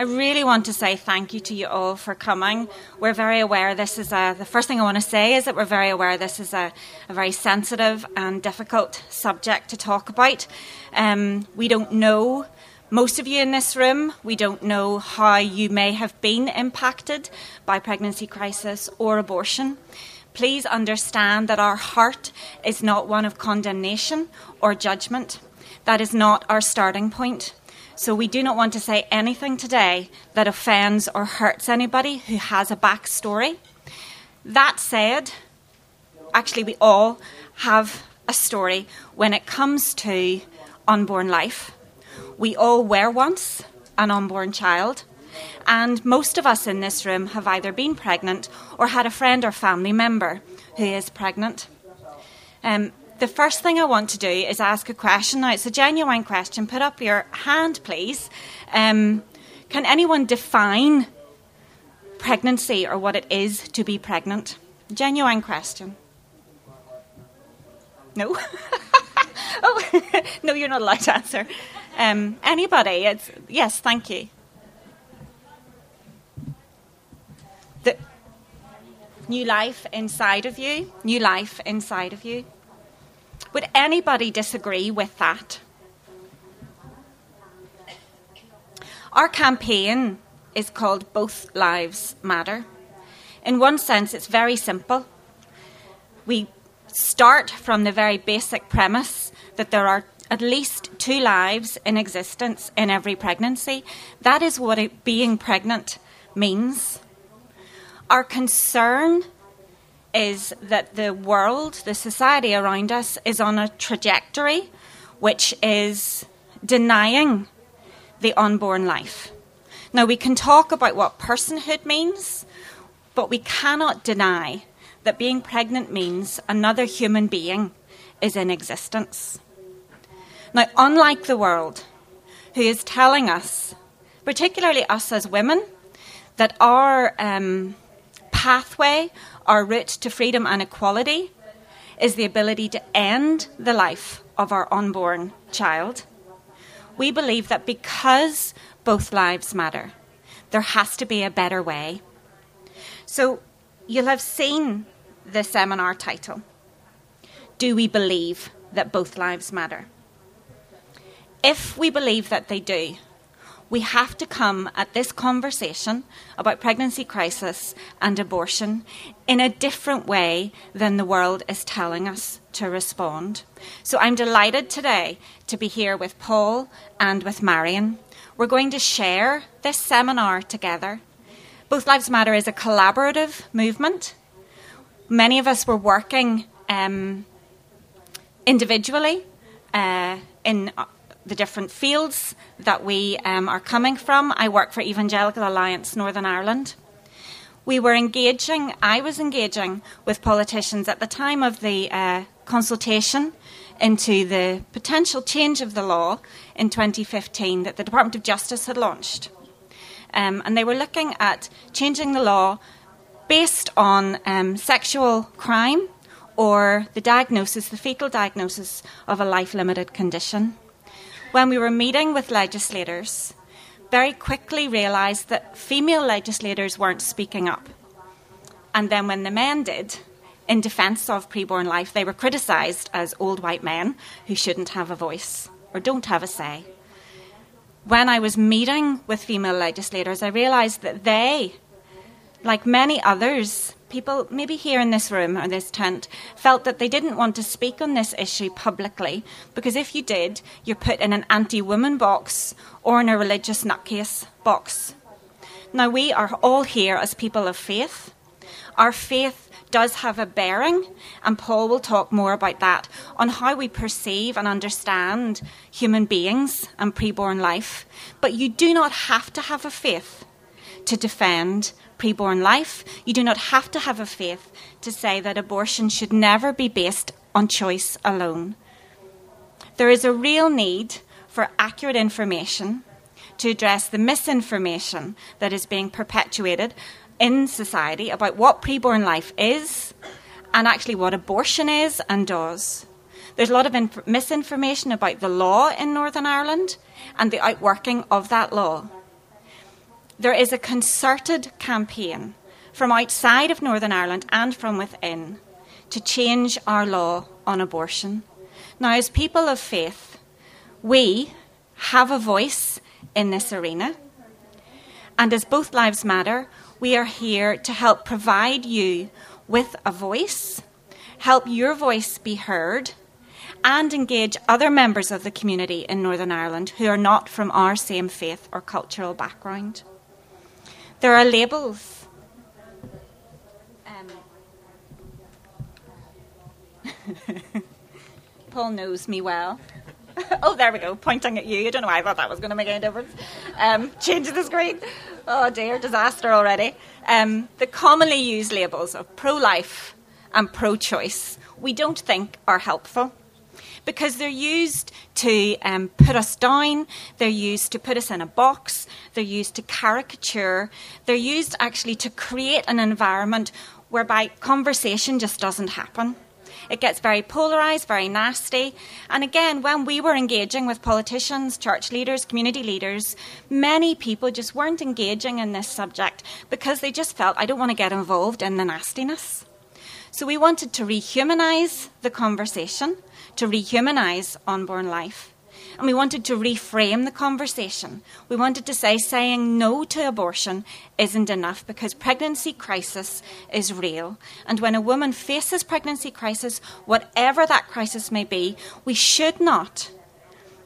I really want to say thank you to you all for coming. We're very aware this is a, the first thing I want to say is that we're very aware this is a, a very sensitive and difficult subject to talk about. Um, we don't know, most of you in this room, we don't know how you may have been impacted by pregnancy crisis or abortion. Please understand that our heart is not one of condemnation or judgment. That is not our starting point. So we do not want to say anything today that offends or hurts anybody who has a backstory. That said, actually, we all have a story when it comes to unborn life. We all were once an unborn child, and most of us in this room have either been pregnant or had a friend or family member who is pregnant. Um, the first thing I want to do is ask a question. Now, it's a genuine question. Put up your hand, please. Um, can anyone define pregnancy or what it is to be pregnant? Genuine question. No? oh, no, you're not allowed to answer. Um, anybody? It's, yes, thank you. The new life inside of you, new life inside of you. Would anybody disagree with that? Our campaign is called Both Lives Matter. In one sense, it's very simple. We start from the very basic premise that there are at least two lives in existence in every pregnancy. That is what it, being pregnant means. Our concern is that the world, the society around us, is on a trajectory which is denying the unborn life. Now, we can talk about what personhood means, but we cannot deny that being pregnant means another human being is in existence. Now, unlike the world, who is telling us, particularly us as women, that our um, pathway our route to freedom and equality is the ability to end the life of our unborn child. We believe that because both lives matter, there has to be a better way. So you'll have seen the seminar title Do we believe that both lives matter? If we believe that they do, we have to come at this conversation about pregnancy crisis and abortion in a different way than the world is telling us to respond. So I'm delighted today to be here with Paul and with Marion. We're going to share this seminar together. Both Lives Matter is a collaborative movement. Many of us were working um, individually uh, in the different fields that we um, are coming from. I work for Evangelical Alliance Northern Ireland. We were engaging, I was engaging with politicians at the time of the uh, consultation into the potential change of the law in 2015 that the Department of Justice had launched. Um, and they were looking at changing the law based on um, sexual crime or the diagnosis, the fetal diagnosis of a life limited condition when we were meeting with legislators, very quickly realised that female legislators weren't speaking up. And then when the men did, in defence of preborn life, they were criticised as old white men who shouldn't have a voice or don't have a say. When I was meeting with female legislators, I realised that they, like many others, people, maybe here in this room or this tent, felt that they didn't want to speak on this issue publicly because if you did, you're put in an anti woman box or in a religious nutcase box. Now, we are all here as people of faith. Our faith does have a bearing, and Paul will talk more about that on how we perceive and understand human beings and preborn life. But you do not have to have a faith to defend preborn life. You do not have to have a faith to say that abortion should never be based on choice alone. There is a real need for accurate information to address the misinformation that is being perpetuated in society about what preborn life is and actually what abortion is and does. There's a lot of inf- misinformation about the law in Northern Ireland and the outworking of that law. There is a concerted campaign from outside of Northern Ireland and from within to change our law on abortion. Now, as people of faith, we have a voice in this arena. And as Both Lives Matter, we are here to help provide you with a voice, help your voice be heard, and engage other members of the community in Northern Ireland who are not from our same faith or cultural background. There are labels. Um, Paul knows me well. oh, there we go, pointing at you. I don't know why I thought that was going to make any difference. Um, changing the screen. Oh dear, disaster already. Um, the commonly used labels of pro life and pro choice we don't think are helpful because they're used to um, put us down, they're used to put us in a box, they're used to caricature, they're used actually to create an environment whereby conversation just doesn't happen. It gets very polarised, very nasty. And again, when we were engaging with politicians, church leaders, community leaders, many people just weren't engaging in this subject because they just felt, I don't want to get involved in the nastiness. So we wanted to rehumanise the conversation, to rehumanise unborn life. And we wanted to reframe the conversation. We wanted to say saying no to abortion isn't enough because pregnancy crisis is real. And when a woman faces pregnancy crisis, whatever that crisis may be, we should not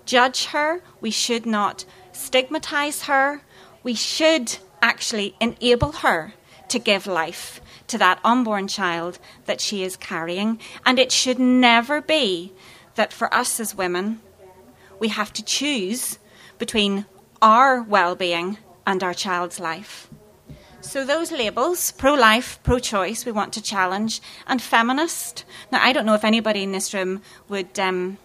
judge her, we should not stigmatize her, we should actually enable her to give life to that unborn child that she is carrying. And it should never be that for us as women, we have to choose between our well being and our child's life. So, those labels, pro life, pro choice, we want to challenge, and feminist. Now, I don't know if anybody in this room would um,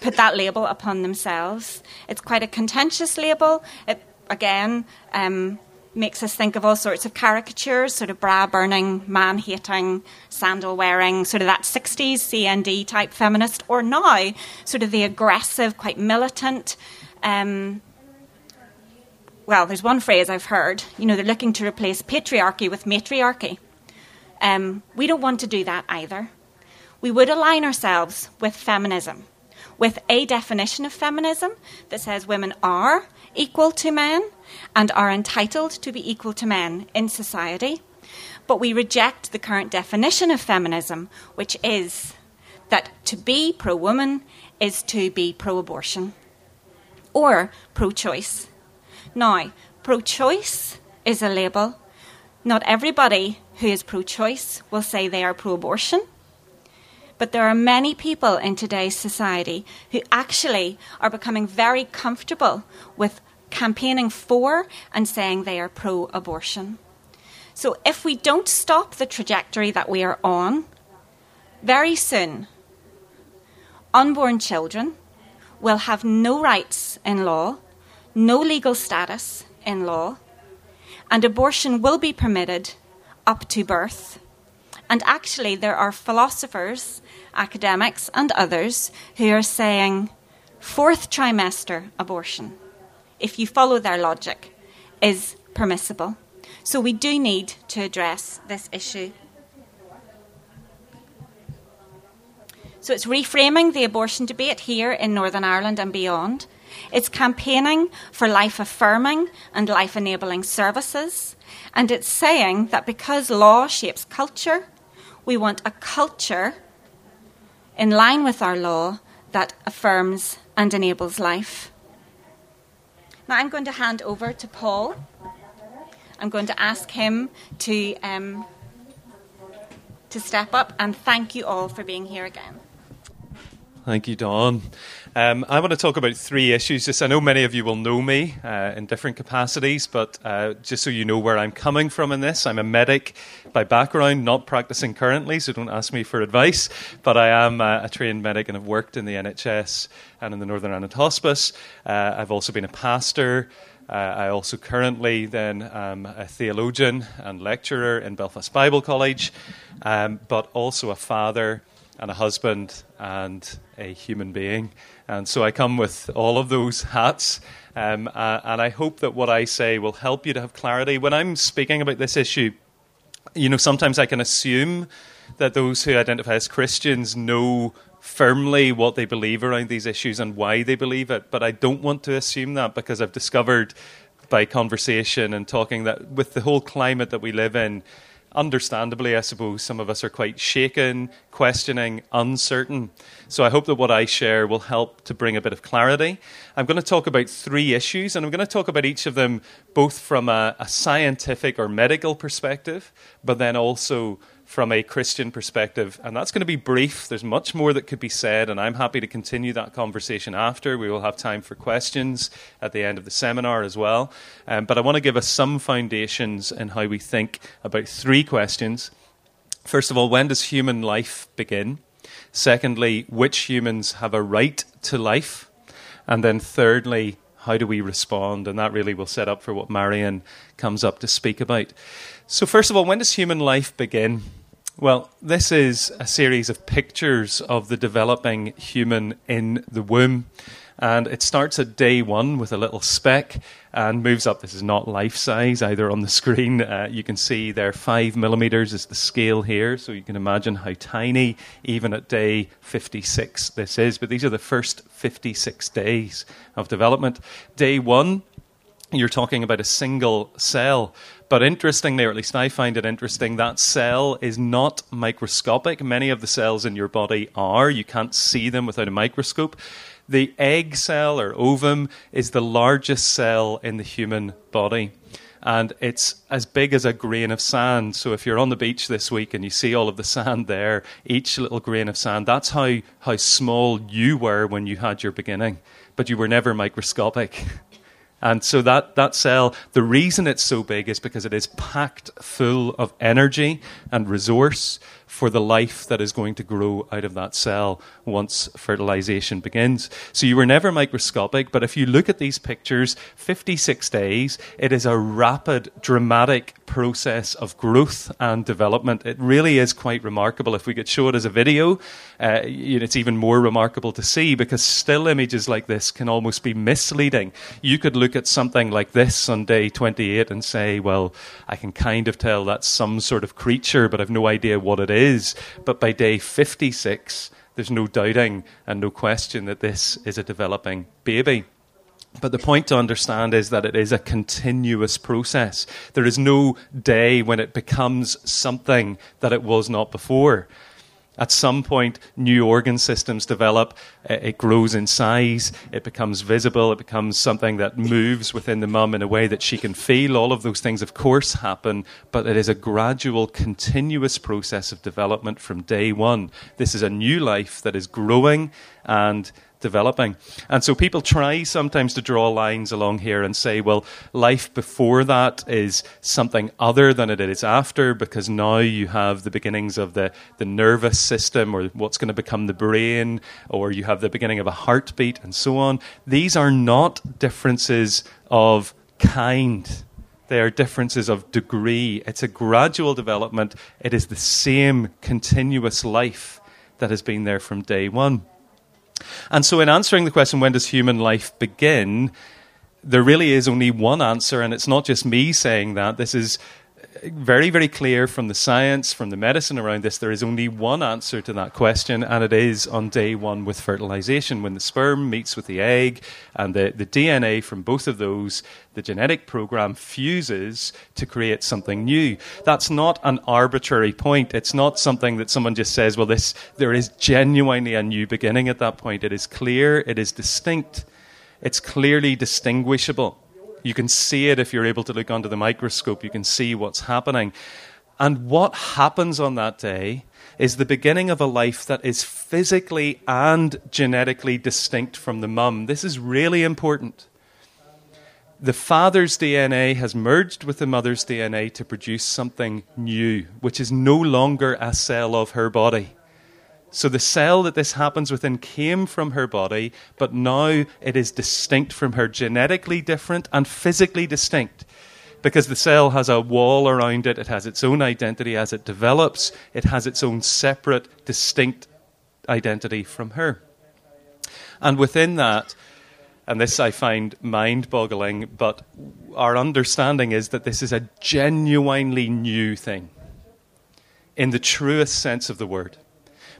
put that label upon themselves. It's quite a contentious label. It, again, um, makes us think of all sorts of caricatures, sort of bra burning, man hating, sandal wearing, sort of that 60s CND type feminist, or now sort of the aggressive, quite militant. Um, well, there's one phrase I've heard, you know, they're looking to replace patriarchy with matriarchy. Um, we don't want to do that either. We would align ourselves with feminism, with a definition of feminism that says women are equal to men and are entitled to be equal to men in society. But we reject the current definition of feminism, which is that to be pro woman is to be pro abortion or pro choice. Now, pro choice is a label. Not everybody who is pro choice will say they are pro abortion. But there are many people in today's society who actually are becoming very comfortable with campaigning for and saying they are pro abortion. So if we don't stop the trajectory that we are on, very soon, unborn children will have no rights in law, no legal status in law, and abortion will be permitted up to birth. And actually, there are philosophers, academics, and others who are saying fourth trimester abortion if you follow their logic, is permissible. So we do need to address this issue. So it's reframing the abortion debate here in Northern Ireland and beyond. It's campaigning for life affirming and life enabling services. And it's saying that because law shapes culture, we want a culture in line with our law that affirms and enables life. Now I'm going to hand over to Paul. I'm going to ask him to um, to step up and thank you all for being here again. Thank you, Dawn. Um, I want to talk about three issues. Just, I know many of you will know me uh, in different capacities, but uh, just so you know where I'm coming from in this, I'm a medic by background, not practicing currently, so don't ask me for advice. But I am uh, a trained medic and have worked in the NHS and in the Northern Ireland Hospice. Uh, I've also been a pastor. Uh, I also currently then am a theologian and lecturer in Belfast Bible College, um, but also a father and a husband and a human being. And so I come with all of those hats. Um, uh, and I hope that what I say will help you to have clarity. When I'm speaking about this issue, you know, sometimes I can assume that those who identify as Christians know firmly what they believe around these issues and why they believe it. But I don't want to assume that because I've discovered by conversation and talking that with the whole climate that we live in, understandably, I suppose, some of us are quite shaken, questioning, uncertain. So I hope that what I share will help to bring a bit of clarity. I'm going to talk about three issues, and I'm going to talk about each of them both from a, a scientific or medical perspective, but then also from a Christian perspective. And that's going to be brief. There's much more that could be said, and I'm happy to continue that conversation after. We will have time for questions at the end of the seminar as well. Um, but I want to give us some foundations in how we think about three questions. First of all, when does human life begin? Secondly, which humans have a right to life? And then thirdly, how do we respond? And that really will set up for what Marion comes up to speak about. So, first of all, when does human life begin? Well, this is a series of pictures of the developing human in the womb. And it starts at day one with a little speck and moves up. This is not life size either on the screen. Uh, you can see there five millimeters is the scale here, so you can imagine how tiny, even at day 56, this is. But these are the first 56 days of development. Day one, you're talking about a single cell. But interestingly, or at least I find it interesting, that cell is not microscopic. Many of the cells in your body are. You can't see them without a microscope. The egg cell or ovum is the largest cell in the human body. And it's as big as a grain of sand. So if you're on the beach this week and you see all of the sand there, each little grain of sand, that's how, how small you were when you had your beginning. But you were never microscopic. And so that, that cell, the reason it's so big is because it is packed full of energy and resource for the life that is going to grow out of that cell once fertilization begins. So you were never microscopic, but if you look at these pictures, 56 days, it is a rapid, dramatic process of growth and development. It really is quite remarkable. If we could show it as a video, uh, it's even more remarkable to see because still images like this can almost be misleading. You could look at something like this on day 28 and say, well, I can kind of tell that's some sort of creature, but I've no idea what it is. But by day 56, there's no doubting and no question that this is a developing baby. But the point to understand is that it is a continuous process. There is no day when it becomes something that it was not before. At some point, new organ systems develop. It grows in size. It becomes visible. It becomes something that moves within the mum in a way that she can feel. All of those things, of course, happen, but it is a gradual, continuous process of development from day one. This is a new life that is growing and developing. And so people try sometimes to draw lines along here and say, well, life before that is something other than it is after, because now you have the beginnings of the, the nervous system or what's going to become the brain, or you have the beginning of a heartbeat and so on. These are not differences of kind. They are differences of degree. It's a gradual development. It is the same continuous life that has been there from day one. And so, in answering the question, when does human life begin? There really is only one answer, and it's not just me saying that. This is very, very clear from the science, from the medicine around this, there is only one answer to that question, and it is on day one with fertilization. When the sperm meets with the egg, and the, the DNA from both of those, the genetic program fuses to create something new. That's not an arbitrary point. It's not something that someone just says, well, this, there is genuinely a new beginning at that point. It is clear, it is distinct, it's clearly distinguishable. You can see it if you're able to look under the microscope. You can see what's happening. And what happens on that day is the beginning of a life that is physically and genetically distinct from the mum. This is really important. The father's DNA has merged with the mother's DNA to produce something new, which is no longer a cell of her body. So the cell that this happens within came from her body, but now it is distinct from her, genetically different and physically distinct. Because the cell has a wall around it, it has its own identity as it develops, it has its own separate, distinct identity from her. And within that, and this I find mind boggling, but our understanding is that this is a genuinely new thing in the truest sense of the word.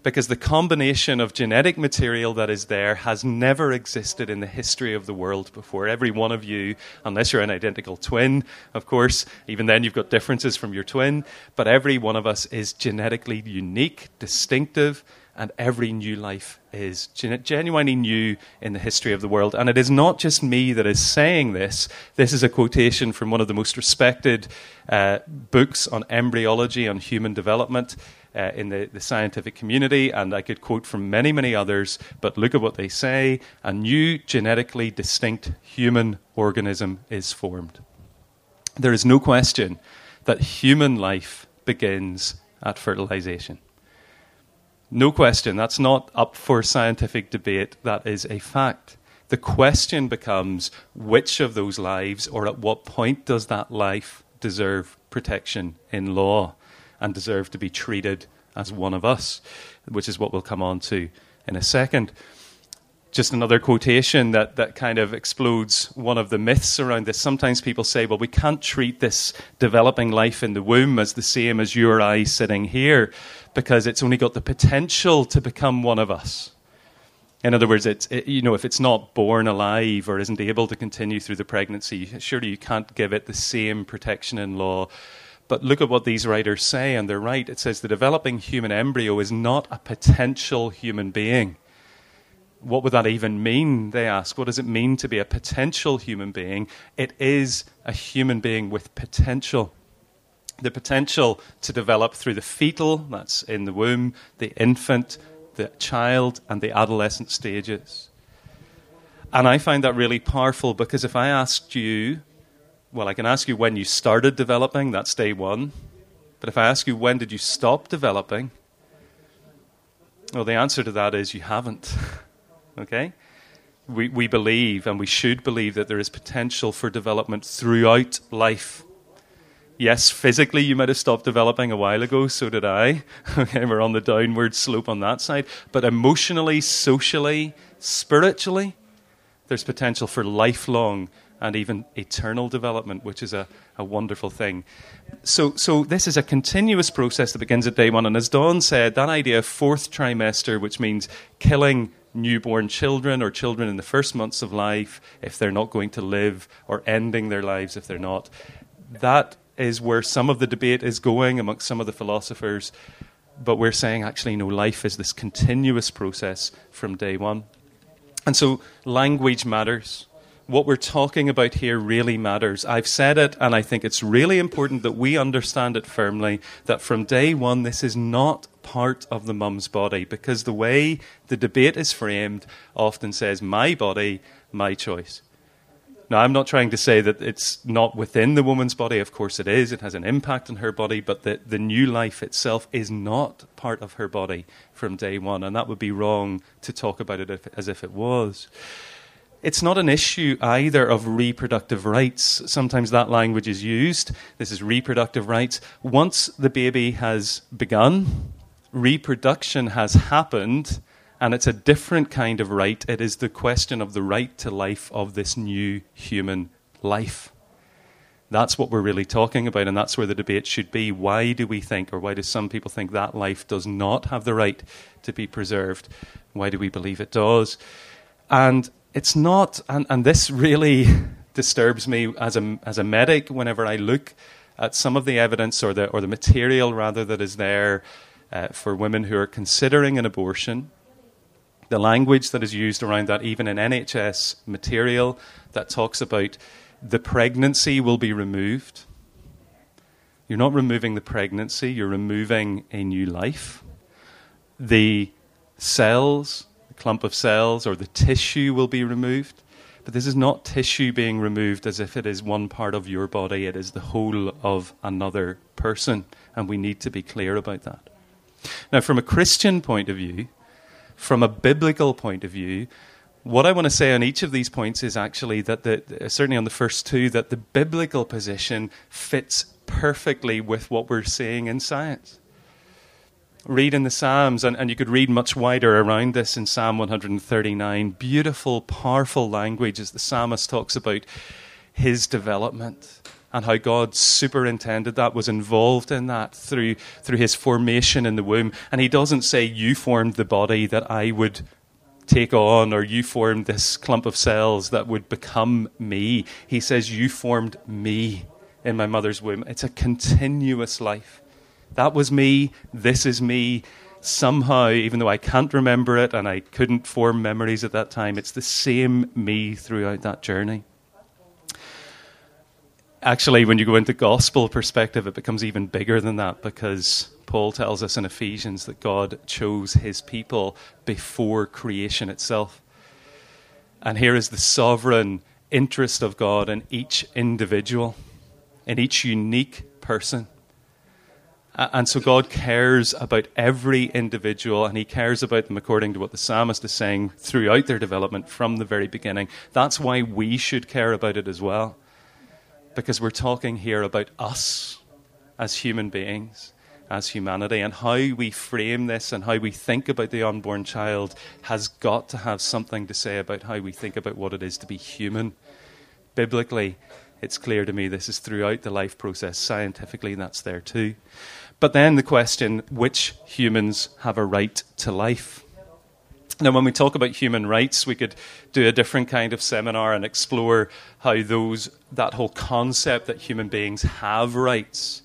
Because the combination of genetic material that is there has never existed in the history of the world before. Every one of you, unless you're an identical twin, of course, even then you've got differences from your twin, but every one of us is genetically unique, distinctive, and every new life is genuinely new in the history of the world. And it is not just me that is saying this. This is a quotation from one of the most respected uh, books on embryology, on human development. Uh, in the, the scientific community, and I could quote from many, many others, but look at what they say a new genetically distinct human organism is formed. There is no question that human life begins at fertilization. No question, that's not up for scientific debate, that is a fact. The question becomes which of those lives, or at what point does that life deserve protection in law and deserve to be treated as one of us, which is what we'll come on to in a second just another quotation that, that kind of explodes one of the myths around this. Sometimes people say, well, we can't treat this developing life in the womb as the same as you or I sitting here because it's only got the potential to become one of us. In other words, it's, it, you know, if it's not born alive or isn't able to continue through the pregnancy, surely you can't give it the same protection in law. But look at what these writers say, and they're right. It says the developing human embryo is not a potential human being what would that even mean? They ask. What does it mean to be a potential human being? It is a human being with potential. The potential to develop through the fetal, that's in the womb, the infant, the child, and the adolescent stages. And I find that really powerful because if I asked you, well, I can ask you when you started developing, that's day one. But if I ask you when did you stop developing, well, the answer to that is you haven't. okay? We, we believe, and we should believe, that there is potential for development throughout life. Yes, physically you might have stopped developing a while ago, so did I. Okay, we're on the downward slope on that side. But emotionally, socially, spiritually, there's potential for lifelong and even eternal development, which is a, a wonderful thing. So, so this is a continuous process that begins at day one. And as Dawn said, that idea of fourth trimester, which means killing newborn children or children in the first months of life if they're not going to live or ending their lives if they're not. That is where some of the debate is going amongst some of the philosophers. But we're saying actually, no, life is this continuous process from day one. And so language matters. What we're talking about here really matters. I've said it, and I think it's really important that we understand it firmly that from day one, this is not part of the mum's body because the way the debate is framed often says, my body, my choice. Now, I'm not trying to say that it's not within the woman's body. Of course, it is. It has an impact on her body, but the, the new life itself is not part of her body from day one. And that would be wrong to talk about it if, as if it was. It's not an issue either of reproductive rights. Sometimes that language is used. This is reproductive rights. Once the baby has begun, reproduction has happened, and it's a different kind of right. It is the question of the right to life of this new human life. That's what we're really talking about, and that's where the debate should be. Why do we think, or why do some people think that life does not have the right to be preserved? Why do we believe it does? And it's not, and, and this really disturbs me as a, as a medic whenever I look at some of the evidence or the, or the material, rather, that is there uh, for women who are considering an abortion. The language that is used around that, even in NHS material that talks about the pregnancy will be removed. You're not removing the pregnancy, you're removing a new life. The cells, clump of cells, or the tissue will be removed. But this is not tissue being removed as if it is one part of your body, it is the whole of another person. And we need to be clear about that. Now, from a Christian point of view, from a biblical point of view, what I want to say on each of these points is actually that, the, certainly on the first two, that the biblical position fits perfectly with what we're seeing in science. Read in the Psalms, and, and you could read much wider around this in Psalm 139. Beautiful, powerful language as the psalmist talks about his development and how God superintended that, was involved in that through, through his formation in the womb. And he doesn't say, You formed the body that I would take on, or you formed this clump of cells that would become me. He says, You formed me in my mother's womb. It's a continuous life. That was me. This is me. Somehow, even though I can't remember it and I couldn't form memories at that time, it's the same me throughout that journey. Actually, when you go into gospel perspective, it becomes even bigger than that because Paul tells us in Ephesians that God chose his people before creation itself. And here is the sovereign interest of God in each individual, in each unique person. And so God cares about every individual and he cares about them according to what the psalmist is saying throughout their development from the very beginning. That's why we should care about it as well. Because we're talking here about us as human beings, as humanity, and how we frame this and how we think about the unborn child has got to have something to say about how we think about what it is to be human. Biblically, it's clear to me this is throughout the life process. Scientifically, that's there too. But then the question which humans have a right to life? Now, when we talk about human rights, we could do a different kind of seminar and explore how those, that whole concept that human beings have rights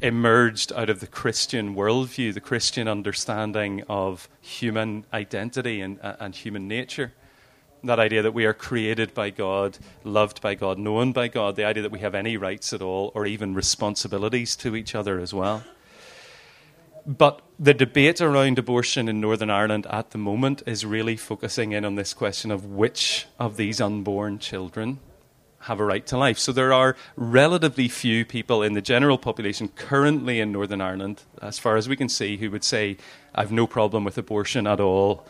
emerged out of the Christian worldview, the Christian understanding of human identity and, and human nature that idea that we are created by God, loved by God, known by God, the idea that we have any rights at all or even responsibilities to each other as well. But the debate around abortion in Northern Ireland at the moment is really focusing in on this question of which of these unborn children have a right to life. So there are relatively few people in the general population currently in Northern Ireland, as far as we can see, who would say, I've no problem with abortion at all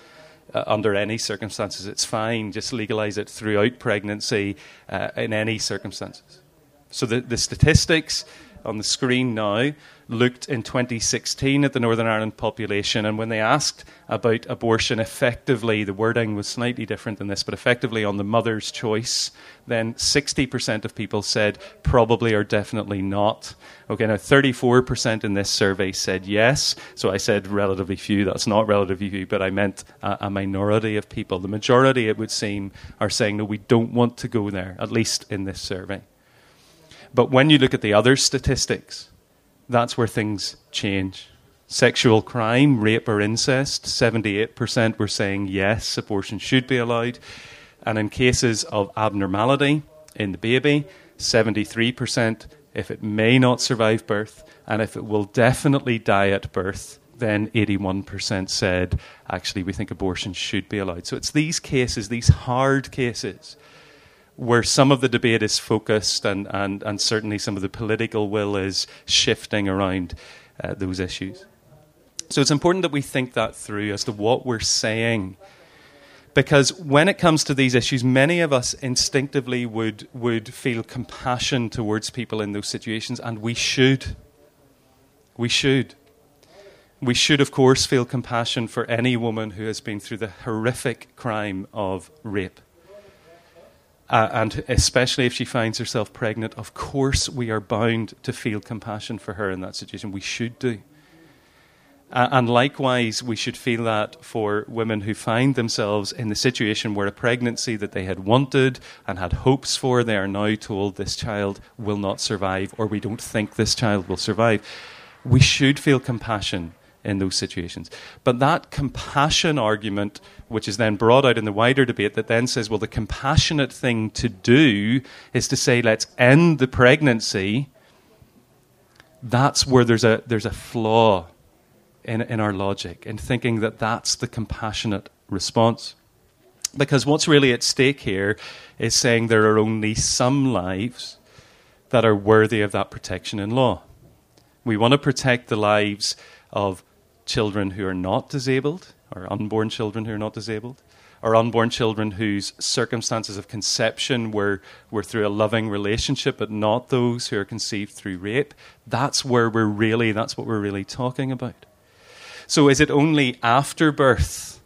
uh, under any circumstances. It's fine. Just legalize it throughout pregnancy uh, in any circumstances. So the, the statistics on the screen now looked in 2016 at the Northern Ireland population, and when they asked about abortion effectively, the wording was slightly different than this, but effectively on the mother's choice, then 60% of people said probably or definitely not. Okay, now 34% in this survey said yes, so I said relatively few, that's not relatively few, but I meant a, a minority of people. The majority, it would seem, are saying no, we don't want to go there, at least in this survey. But when you look at the other statistics, that's where things change. Sexual crime, rape or incest, 78% were saying yes, abortion should be allowed. And in cases of abnormality in the baby, 73% if it may not survive birth, and if it will definitely die at birth, then 81% said, actually, we think abortion should be allowed. So it's these cases, these hard cases, where some of the debate is focused and, and, and certainly some of the political will is shifting around uh, those issues. So it's important that we think that through as to what we're saying. Because when it comes to these issues, many of us instinctively would, would feel compassion towards people in those situations, and we should. We should. We should, of course, feel compassion for any woman who has been through the horrific crime of rape uh, and especially if she finds herself pregnant, of course we are bound to feel compassion for her in that situation. We should do. Uh, and likewise, we should feel that for women who find themselves in the situation where a pregnancy that they had wanted and had hopes for, they are now told this child will not survive, or we don't think this child will survive. We should feel compassion in those situations. But that compassion argument, which is then brought out in the wider debate, that then says, well, the compassionate thing to do is to say, let's end the pregnancy. That's where there's a, there's a flaw in, in our logic, in thinking that that's the compassionate response. Because what's really at stake here is saying there are only some lives that are worthy of that protection in law. We want to protect the lives of children who are not disabled, or unborn children who are not disabled, or unborn children whose circumstances of conception were, were through a loving relationship, but not those who are conceived through rape. That's where we're really, that's what we're really talking about. So is it only after birth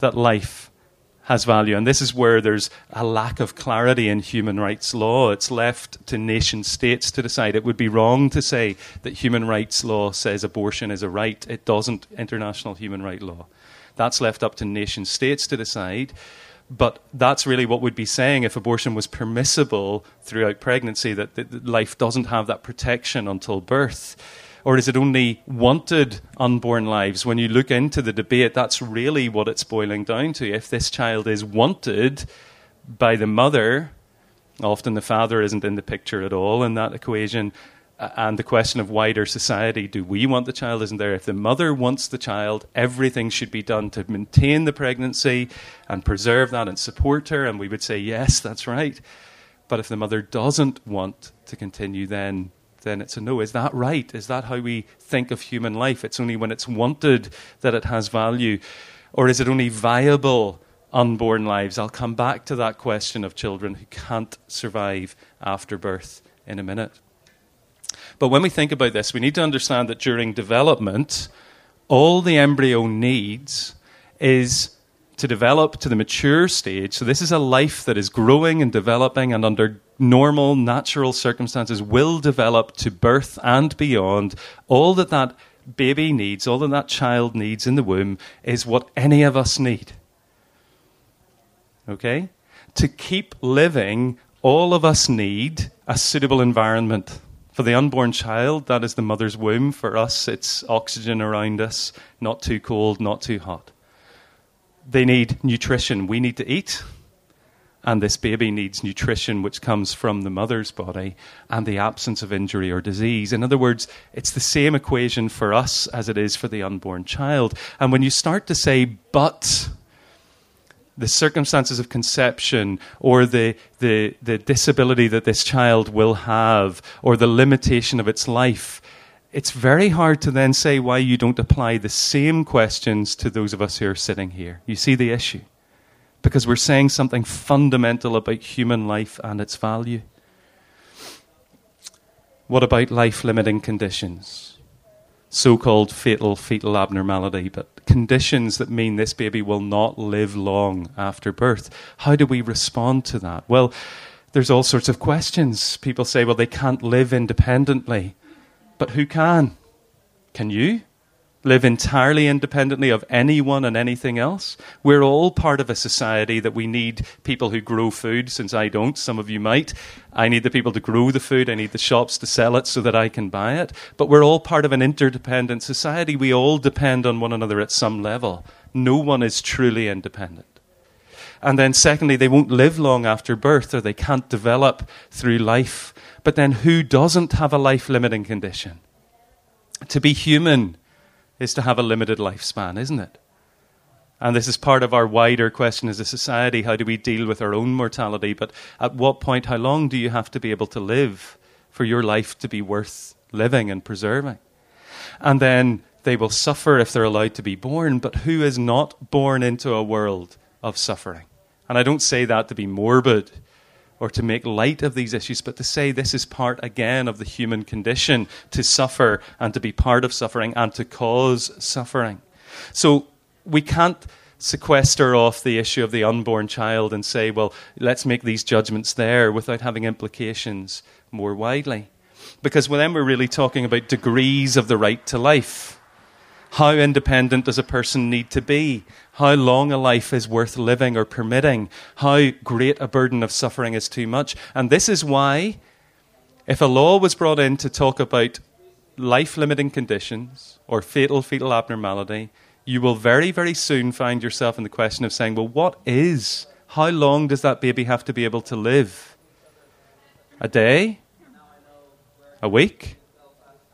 that life has value? And this is where there's a lack of clarity in human rights law. It's left to nation states to decide. It would be wrong to say that human rights law says abortion is a right. It doesn't, international human rights law. That's left up to nation states to decide. But that's really what we'd be saying if abortion was permissible throughout pregnancy, that, that life doesn't have that protection until birth. Or is it only wanted unborn lives? When you look into the debate, that's really what it's boiling down to. If this child is wanted by the mother, often the father isn't in the picture at all in that equation, and the question of wider society do we want the child isn't there if the mother wants the child everything should be done to maintain the pregnancy and preserve that and support her and we would say yes that's right but if the mother doesn't want to continue then then it's a no. Is that right? Is that how we think of human life? It's only when it's wanted that it has value. Or is it only viable unborn lives? I'll come back to that question of children who can't survive after birth in a minute. But when we think about this, we need to understand that during development, all the embryo needs is to develop to the mature stage. So, this is a life that is growing and developing, and under normal, natural circumstances, will develop to birth and beyond. All that that baby needs, all that that child needs in the womb, is what any of us need. Okay? To keep living, all of us need a suitable environment. For the unborn child, that is the mother's womb. For us, it's oxygen around us, not too cold, not too hot. They need nutrition. We need to eat. And this baby needs nutrition which comes from the mother's body and the absence of injury or disease. In other words, it's the same equation for us as it is for the unborn child. And when you start to say, but, the circumstances of conception or the, the, the disability that this child will have or the limitation of its life, it's very hard to then say why you don't apply the same questions to those of us who are sitting here. You see the issue? Because we're saying something fundamental about human life and its value. What about life limiting conditions? so called fatal fetal abnormality, but conditions that mean this baby will not live long after birth. How do we respond to that? Well, there's all sorts of questions. People say, well, they can't live independently. But who can? Can you? live entirely independently of anyone and anything else. We're all part of a society that we need people who grow food, since I don't, some of you might. I need the people to grow the food, I need the shops to sell it so that I can buy it. But we're all part of an interdependent society. We all depend on one another at some level. No one is truly independent. And then, secondly, they won't live long after birth or they can't develop through life. But then, who doesn't have a life limiting condition? To be human is to have a limited lifespan, isn't it? And this is part of our wider question as a society how do we deal with our own mortality? But at what point, how long do you have to be able to live for your life to be worth living and preserving? And then they will suffer if they're allowed to be born, but who is not born into a world of suffering? And I don't say that to be morbid or to make light of these issues, but to say this is part again of the human condition to suffer and to be part of suffering and to cause suffering. So we can't sequester off the issue of the unborn child and say, well, let's make these judgments there without having implications more widely. Because then we're really talking about degrees of the right to life. How independent does a person need to be? How long a life is worth living or permitting? How great a burden of suffering is too much? And this is why, if a law was brought in to talk about life limiting conditions or fatal fetal abnormality, you will very, very soon find yourself in the question of saying, well, what is? How long does that baby have to be able to live? A day? A week?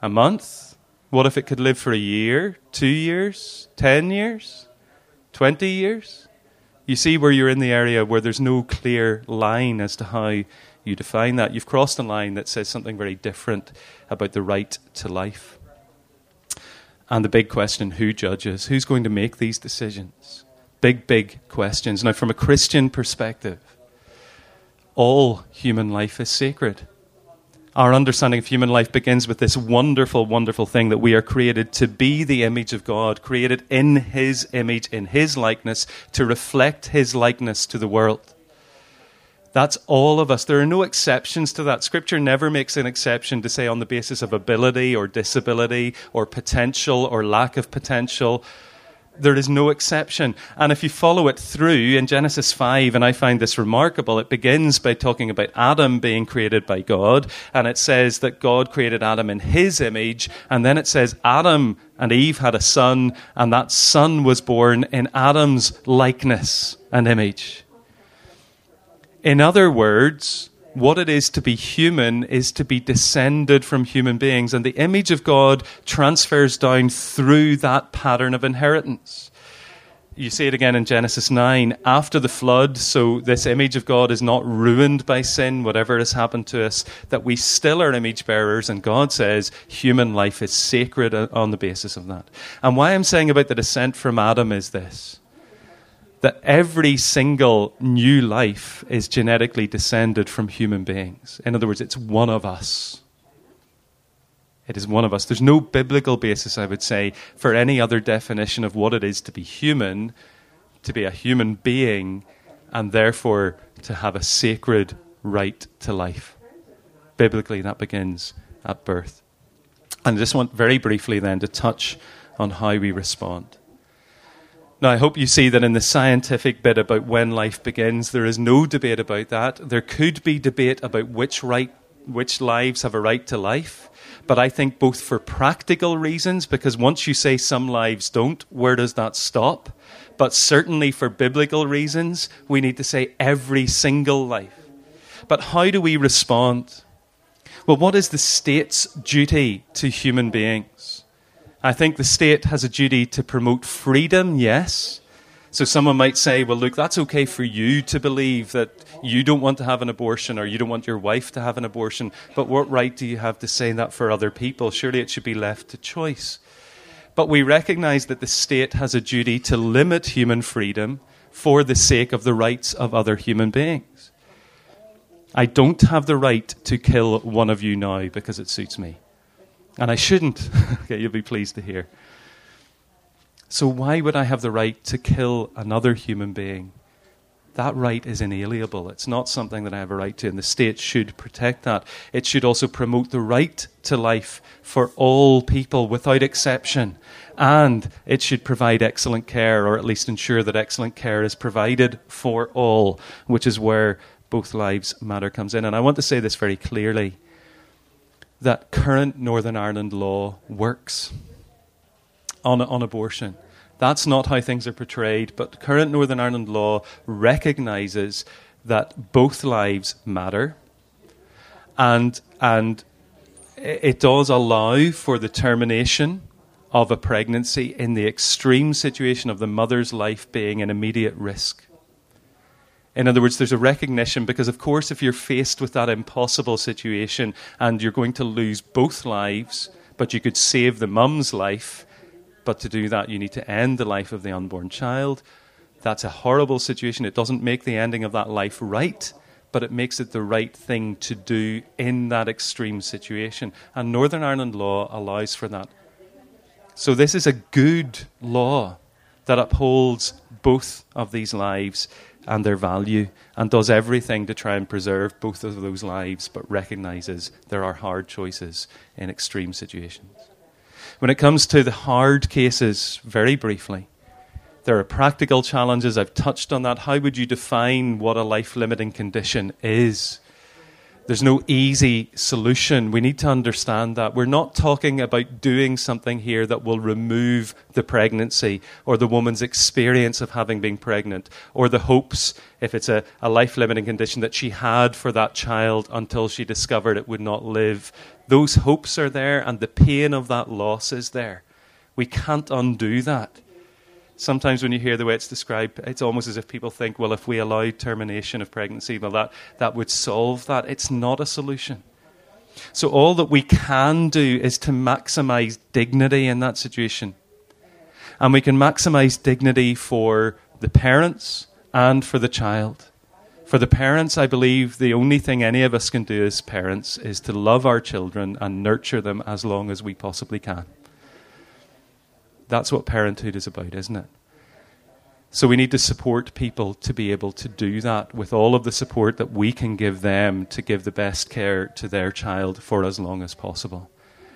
A month? What if it could live for a year, two years, ten years, twenty years? You see where you're in the area where there's no clear line as to how you define that. You've crossed a line that says something very different about the right to life. And the big question who judges? Who's going to make these decisions? Big, big questions. Now, from a Christian perspective, all human life is sacred. Our understanding of human life begins with this wonderful, wonderful thing that we are created to be the image of God, created in His image, in His likeness, to reflect His likeness to the world. That's all of us. There are no exceptions to that. Scripture never makes an exception to say on the basis of ability or disability or potential or lack of potential there is no exception. And if you follow it through in Genesis 5, and I find this remarkable, it begins by talking about Adam being created by God, and it says that God created Adam in his image, and then it says Adam and Eve had a son, and that son was born in Adam's likeness and image. In other words, what it is to be human is to be descended from human beings, and the image of God transfers down through that pattern of inheritance. You see it again in Genesis 9 after the flood, so this image of God is not ruined by sin, whatever has happened to us, that we still are image bearers, and God says human life is sacred on the basis of that. And why I'm saying about the descent from Adam is this that every single new life is genetically descended from human beings. In other words, it's one of us. It is one of us. There's no biblical basis, I would say, for any other definition of what it is to be human, to be a human being, and therefore to have a sacred right to life. Biblically, that begins at birth. And I just want very briefly then to touch on how we respond. Now, I hope you see that in the scientific bit about when life begins, there is no debate about that. There could be debate about which, right, which lives have a right to life. But I think both for practical reasons, because once you say some lives don't, where does that stop? But certainly for biblical reasons, we need to say every single life. But how do we respond? Well, what is the state's duty to human beings? I think the state has a duty to promote freedom, yes. So someone might say, well, look, that's okay for you to believe that you don't want to have an abortion or you don't want your wife to have an abortion, but what right do you have to say that for other people? Surely it should be left to choice. But we recognize that the state has a duty to limit human freedom for the sake of the rights of other human beings. I don't have the right to kill one of you now because it suits me. And I shouldn't. okay, you'll be pleased to hear. So, why would I have the right to kill another human being? That right is inalienable. It's not something that I have a right to, and the state should protect that. It should also promote the right to life for all people without exception. And it should provide excellent care, or at least ensure that excellent care is provided for all, which is where both lives matter comes in. And I want to say this very clearly that current Northern Ireland law works on, on abortion. That's not how things are portrayed, but current Northern Ireland law recognises that both lives matter and, and it does allow for the termination of a pregnancy in the extreme situation of the mother's life being an immediate risk. In other words, there's a recognition because, of course, if you're faced with that impossible situation and you're going to lose both lives, but you could save the mum's life, but to do that, you need to end the life of the unborn child. That's a horrible situation. It doesn't make the ending of that life right, but it makes it the right thing to do in that extreme situation. And Northern Ireland law allows for that. So, this is a good law that upholds both of these lives and their value and does everything to try and preserve both of those lives, but recognizes there are hard choices in extreme situations. When it comes to the hard cases, very briefly, there are practical challenges. I've touched on that. How would you define what a life limiting condition is? There's no easy solution. We need to understand that. We're not talking about doing something here that will remove the pregnancy or the woman's experience of having been pregnant or the hopes, if it's a, a life limiting condition, that she had for that child until she discovered it would not live. Those hopes are there and the pain of that loss is there. We can't undo that sometimes when you hear the way it's described, it's almost as if people think, well, if we allow termination of pregnancy, well, that, that would solve that. It's not a solution. So, all that we can do is to maximize dignity in that situation. And we can maximize dignity for the parents and for the child, For the parents, I believe the only thing any of us can do as parents is to love our children and nurture them as long as we possibly can. That's what parenthood is about, isn't it? So we need to support people to be able to do that with all of the support that we can give them to give the best care to their child for as long as possible.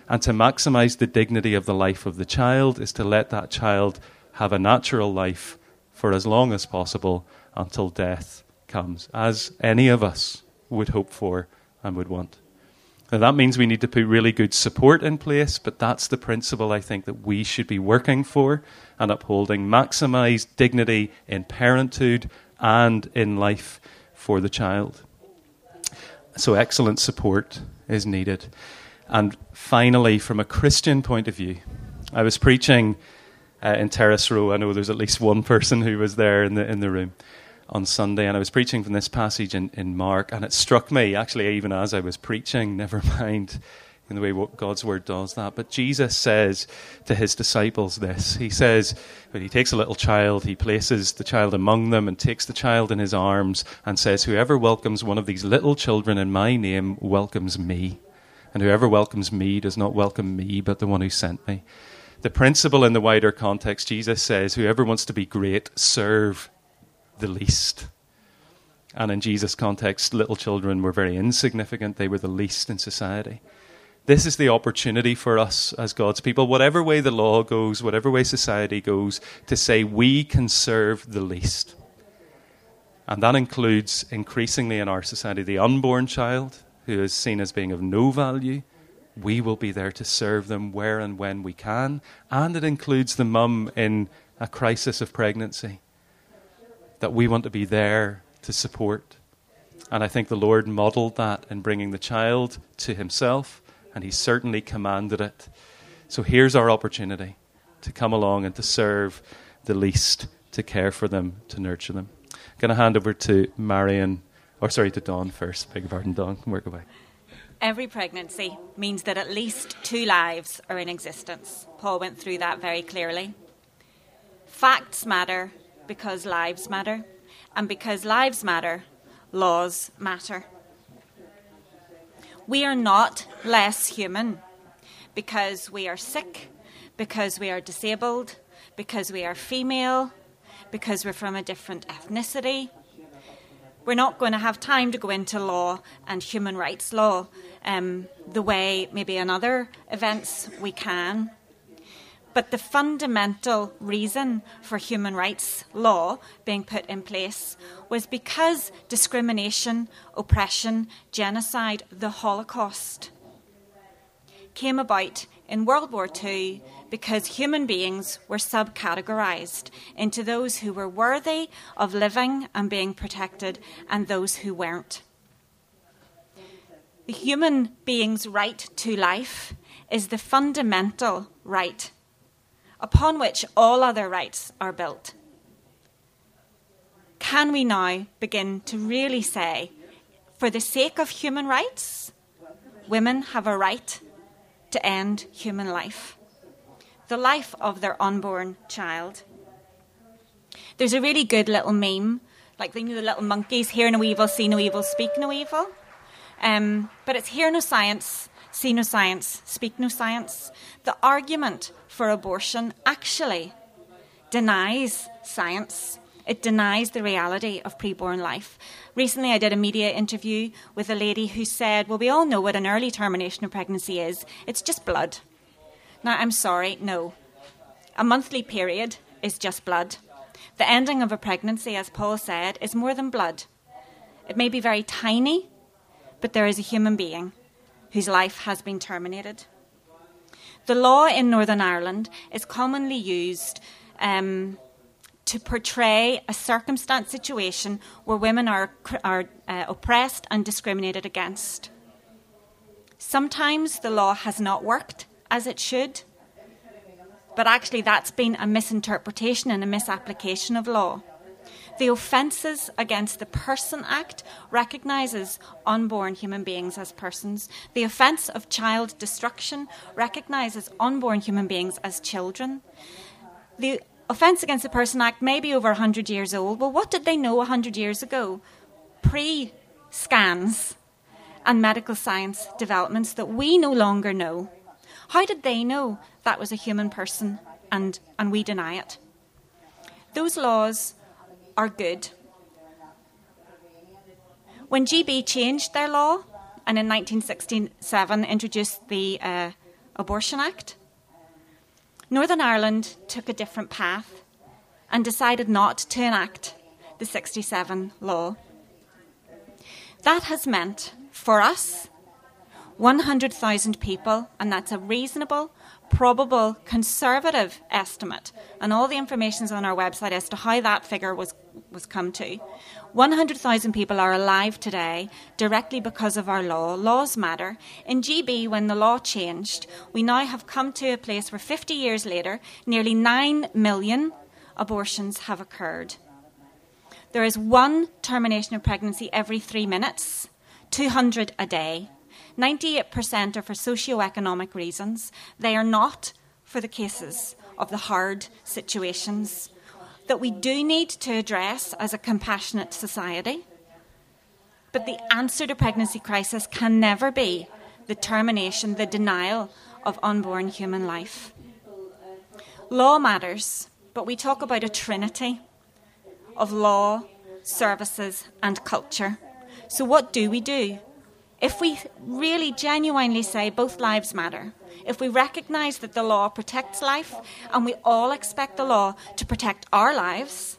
And to maximize the dignity of the life of the child is to let that child have a natural life for as long as possible until death comes, as any of us would hope for and would want. Now, that means we need to put really good support in place, but that's the principle I think that we should be working for and upholding. Maximize dignity in parenthood and in life for the child. So, excellent support is needed. And finally, from a Christian point of view, I was preaching uh, in Terrace Row. I know there's at least one person who was there in the, in the room on Sunday, and I was preaching from this passage in, in Mark, and it struck me, actually, even as I was preaching, never mind in the way what God's word does that. But Jesus says to his disciples this He says, when he takes a little child, he places the child among them and takes the child in his arms and says, Whoever welcomes one of these little children in my name welcomes me. And whoever welcomes me does not welcome me, but the one who sent me. The principle in the wider context, Jesus says, Whoever wants to be great, serve the least. And in Jesus' context, little children were very insignificant, they were the least in society. This is the opportunity for us as God's people, whatever way the law goes, whatever way society goes, to say we can serve the least. And that includes increasingly in our society the unborn child, who is seen as being of no value. We will be there to serve them where and when we can. And it includes the mum in a crisis of pregnancy that we want to be there to support. And I think the Lord modeled that in bringing the child to himself, and he certainly commanded it. So here's our opportunity to come along and to serve the least, to care for them, to nurture them. I'm going to hand over to Marion, or sorry, to Dawn first. Beg your pardon, Dawn. Work away. Every pregnancy means that at least two lives are in existence. Paul went through that very clearly. Facts matter, because lives matter, and because lives matter, laws matter. We are not less human because we are sick, because we are disabled, because we are female, because we're from a different ethnicity. We're not going to have time to go into law and human rights law um, the way maybe in other events we can. But the fundamental reason for human rights law being put in place was because discrimination, oppression, genocide, the Holocaust came about in World War II because human beings were subcategorized into those who were worthy of living and being protected and those who weren't. The human being's right to life is the fundamental right upon which all other rights are built. Can we now begin to really say, for the sake of human rights, women have a right to end human life, the life of their unborn child? There's a really good little meme, like you know, the little monkeys hear no evil, see no evil, speak no evil. Um, but it's hear no science, see no science, speak no science. The argument for abortion actually denies science. It denies the reality of preborn life. Recently, I did a media interview with a lady who said, Well, we all know what an early termination of pregnancy is. It's just blood. Now, I'm sorry, no. A monthly period is just blood. The ending of a pregnancy, as Paul said, is more than blood. It may be very tiny, but there is a human being whose life has been terminated. The law in Northern Ireland is commonly used um, to portray a circumstance situation where women are, are uh, oppressed and discriminated against. Sometimes the law has not worked as it should, but actually that's been a misinterpretation and a misapplication of law. The Offences Against the Person Act recognises unborn human beings as persons. The offence of child destruction recognises unborn human beings as children. The Offence Against the Person Act may be over 100 years old. Well, what did they know 100 years ago? pre scans and medical science developments that we no longer know. How did they know that was a human person and, and we deny it? Those laws are good. When GB changed their law and in 1967 introduced the uh, Abortion Act, Northern Ireland took a different path and decided not to enact the 67 law. That has meant for us 100,000 people, and that's a reasonable, probable, conservative estimate. And all the information is on our website as to how that figure was, was come to. 100,000 people are alive today directly because of our law. Laws matter. In GB, when the law changed, we now have come to a place where 50 years later, nearly 9 million abortions have occurred. There is one termination of pregnancy every three minutes, 200 a day. 98% are for socio-economic reasons. They are not for the cases of the hard situations that we do need to address as a compassionate society. But the answer to pregnancy crisis can never be the termination, the denial of unborn human life. Law matters, but we talk about a trinity of law, services, and culture. So, what do we do? If we really genuinely say both lives matter, if we recognise that the law protects life and we all expect the law to protect our lives,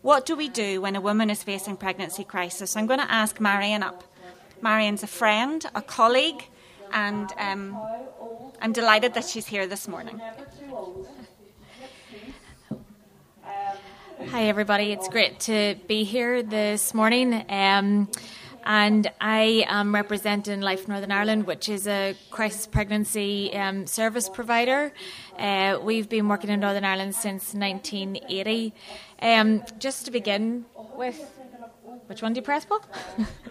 what do we do when a woman is facing pregnancy crisis? I'm going to ask Marion up. Marion's a friend, a colleague, and um, I'm delighted that she's here this morning. Hi, everybody. It's great to be here this morning. Um, and I am representing Life Northern Ireland, which is a crisis pregnancy um, service provider. Uh, we've been working in Northern Ireland since 1980. Um, just to begin with, which one do you press, Paul?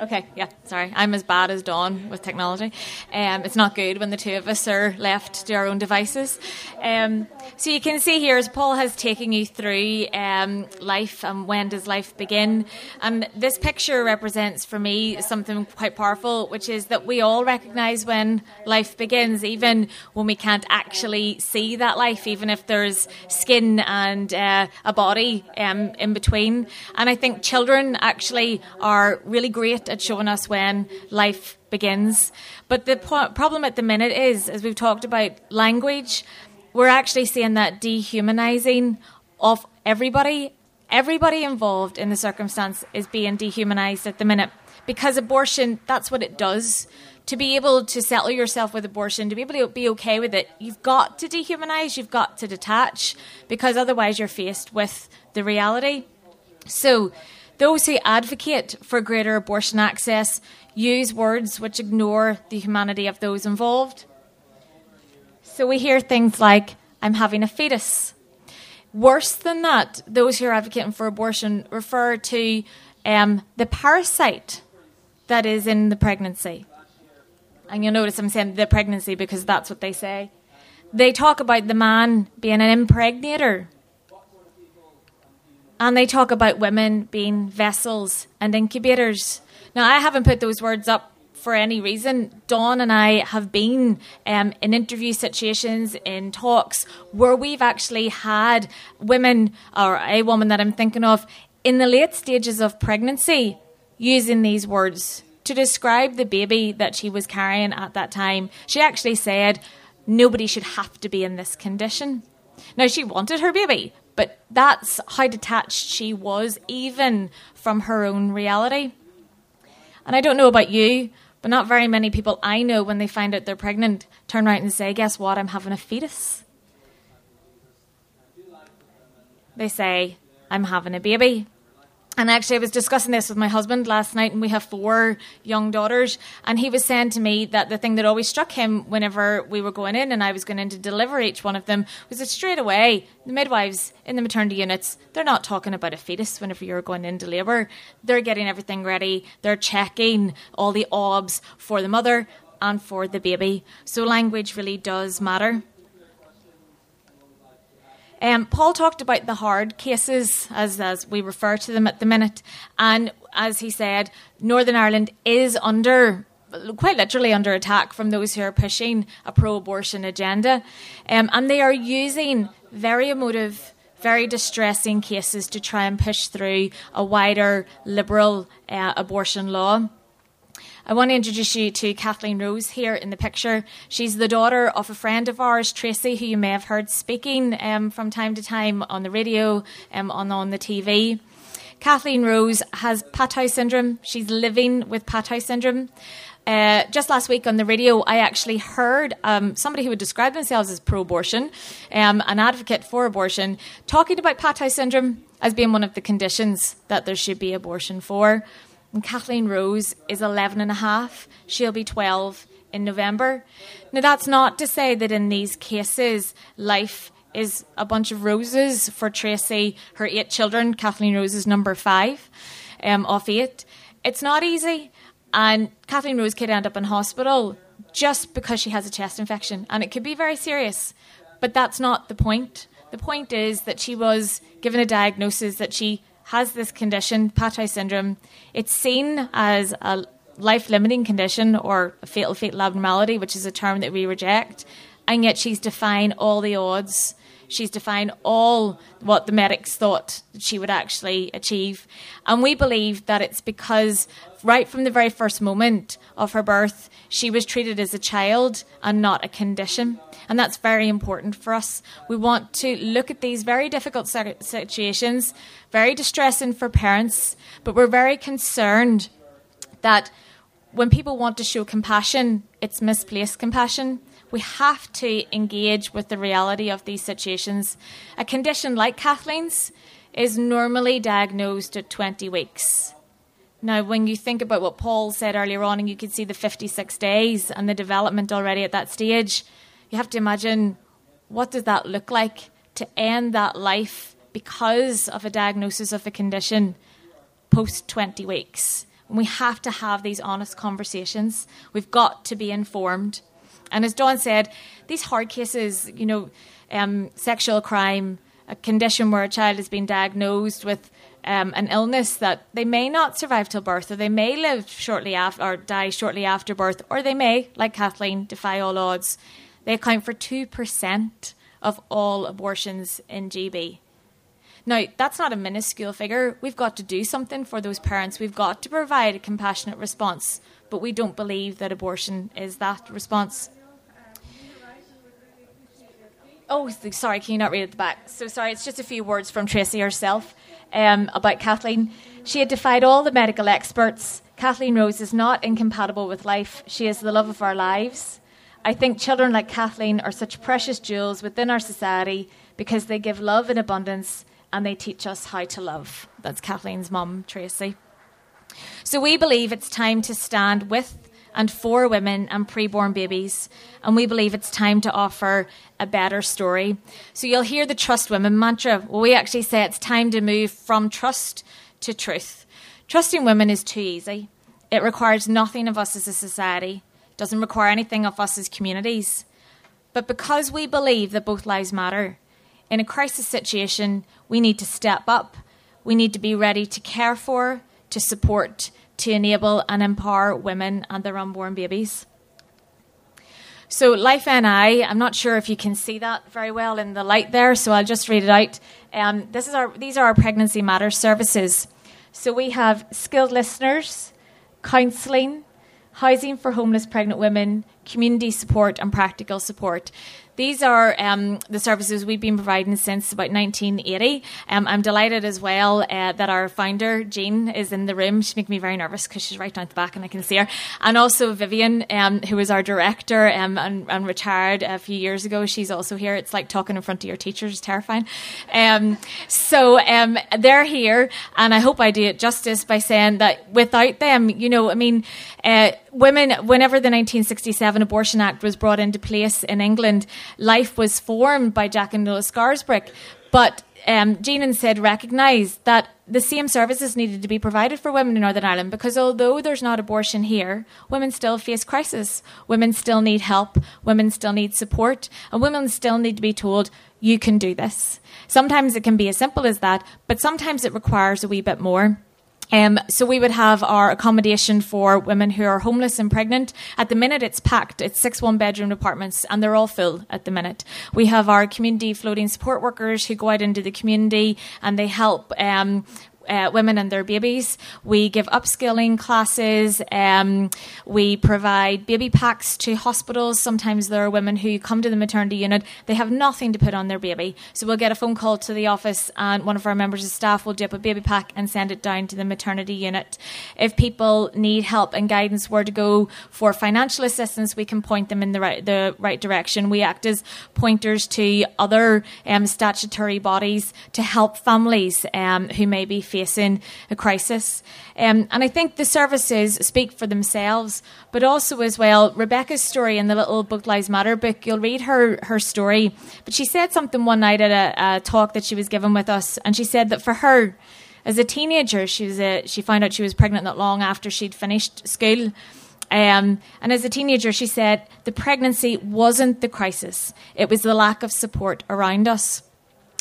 Okay, yeah, sorry. I'm as bad as Dawn with technology. Um, it's not good when the two of us are left to our own devices. Um, so you can see here as Paul has taken you through um, life and when does life begin. And this picture represents for me something quite powerful, which is that we all recognise when life begins, even when we can't actually see that life, even if there's skin and uh, a body um, in between. And I think children actually are really great at showing us when life begins. But the po- problem at the minute is, as we've talked about, language. We're actually seeing that dehumanizing of everybody. Everybody involved in the circumstance is being dehumanized at the minute because abortion, that's what it does. To be able to settle yourself with abortion, to be able to be okay with it, you've got to dehumanize, you've got to detach, because otherwise you're faced with the reality. So, those who advocate for greater abortion access use words which ignore the humanity of those involved. So we hear things like, I'm having a fetus. Worse than that, those who are advocating for abortion refer to um, the parasite that is in the pregnancy. And you'll notice I'm saying the pregnancy because that's what they say. They talk about the man being an impregnator and they talk about women being vessels and incubators. Now, I haven't put those words up for any reason. Dawn and I have been um, in interview situations, in talks, where we've actually had women, or a woman that I'm thinking of, in the late stages of pregnancy using these words to describe the baby that she was carrying at that time. She actually said, Nobody should have to be in this condition. Now, she wanted her baby, but that's how detached she was, even from her own reality. And I don't know about you, but not very many people I know, when they find out they're pregnant, turn around and say, Guess what? I'm having a fetus. They say, I'm having a baby. And actually, I was discussing this with my husband last night, and we have four young daughters. And he was saying to me that the thing that always struck him whenever we were going in and I was going in to deliver each one of them was that straight away, the midwives in the maternity units, they're not talking about a fetus whenever you're going into labour. They're getting everything ready, they're checking all the OBS for the mother and for the baby. So, language really does matter. Um, Paul talked about the hard cases, as, as we refer to them at the minute. And as he said, Northern Ireland is under quite literally under attack from those who are pushing a pro abortion agenda. Um, and they are using very emotive, very distressing cases to try and push through a wider liberal uh, abortion law. I want to introduce you to Kathleen Rose here in the picture. She's the daughter of a friend of ours, Tracy, who you may have heard speaking um, from time to time on the radio, um, on, on the TV. Kathleen Rose has Patau syndrome. She's living with Patau syndrome. Uh, just last week on the radio, I actually heard um, somebody who would describe themselves as pro abortion, um, an advocate for abortion, talking about Patau syndrome as being one of the conditions that there should be abortion for. And Kathleen Rose is 11 and a half. She'll be 12 in November. Now, that's not to say that in these cases, life is a bunch of roses for Tracy, her eight children. Kathleen Rose is number five um, of eight. It's not easy. And Kathleen Rose could end up in hospital just because she has a chest infection. And it could be very serious. But that's not the point. The point is that she was given a diagnosis that she has this condition, Patau syndrome. It's seen as a life limiting condition or a fatal fetal abnormality, which is a term that we reject. And yet she's defying all the odds. She's defying all what the medics thought she would actually achieve. And we believe that it's because right from the very first moment of her birth, she was treated as a child and not a condition. And that's very important for us. We want to look at these very difficult situations, very distressing for parents, but we're very concerned that when people want to show compassion, it's misplaced compassion. We have to engage with the reality of these situations. A condition like Kathleen's is normally diagnosed at 20 weeks. Now, when you think about what Paul said earlier on, and you can see the 56 days and the development already at that stage, you have to imagine what does that look like to end that life because of a diagnosis of a condition post 20 weeks. We have to have these honest conversations. We've got to be informed. And as Dawn said, these hard cases, you know, um, sexual crime, a condition where a child has been diagnosed with um, an illness that they may not survive till birth, or they may live shortly after, or die shortly after birth, or they may, like Kathleen, defy all odds. They account for 2% of all abortions in GB. Now, that's not a minuscule figure. We've got to do something for those parents. We've got to provide a compassionate response, but we don't believe that abortion is that response. Oh, sorry, can you not read at the back? So sorry, it's just a few words from Tracy herself um, about Kathleen. She had defied all the medical experts. Kathleen Rose is not incompatible with life. She is the love of our lives. I think children like Kathleen are such precious jewels within our society because they give love in abundance and they teach us how to love. That's Kathleen's mum, Tracy. So we believe it's time to stand with and for women and preborn babies, and we believe it's time to offer a better story. So you'll hear the Trust Women mantra. Well, we actually say it's time to move from trust to truth. Trusting women is too easy. It requires nothing of us as a society it doesn't require anything of us as communities. But because we believe that both lives matter, in a crisis situation, we need to step up. We need to be ready to care for, to support, to enable and empower women and their unborn babies. So, Life NI, I'm not sure if you can see that very well in the light there, so I'll just read it out. Um, this is our, these are our Pregnancy Matters services. So, we have skilled listeners, counselling, housing for homeless pregnant women, community support, and practical support. These are um, the services we've been providing since about 1980. Um, I'm delighted as well uh, that our founder, Jean, is in the room. She's making me very nervous because she's right down the back and I can see her. And also Vivian, um, who was our director um, and, and, retired a few years ago. She's also here. It's like talking in front of your teachers, it's terrifying. Um, so um, they're here, and I hope I do it justice by saying that without them, you know, I mean, uh, women, whenever the 1967 Abortion Act was brought into place in England, life was formed by Jack and Lois Scarisbrick. But um, Jean and Sid recognised that the same services needed to be provided for women in Northern Ireland because although there's not abortion here, women still face crisis. Women still need help. Women still need support. And women still need to be told, you can do this. Sometimes it can be as simple as that, but sometimes it requires a wee bit more. Um, so we would have our accommodation for women who are homeless and pregnant. At the minute, it's packed. It's six one-bedroom apartments, and they're all full at the minute. We have our community floating support workers who go out into the community and they help um, uh, women and their babies. We give upskilling classes. Um, we provide baby packs to hospitals. Sometimes there are women who come to the maternity unit. They have nothing to put on their baby. So we'll get a phone call to the office, and one of our members of staff will do up a baby pack and send it down to the maternity unit. If people need help and guidance where to go for financial assistance, we can point them in the right, the right direction. We act as pointers to other um, statutory bodies to help families um, who may be facing a crisis. Um, and I think the services speak for themselves, but also as well, Rebecca's story in the little Both Lives Matter book, you'll read her, her story. But she said something one night at a, a talk that she was given with us, and she said that for her, as a teenager, she was a, she found out she was pregnant not long after she'd finished school. Um, and as a teenager, she said the pregnancy wasn't the crisis; it was the lack of support around us.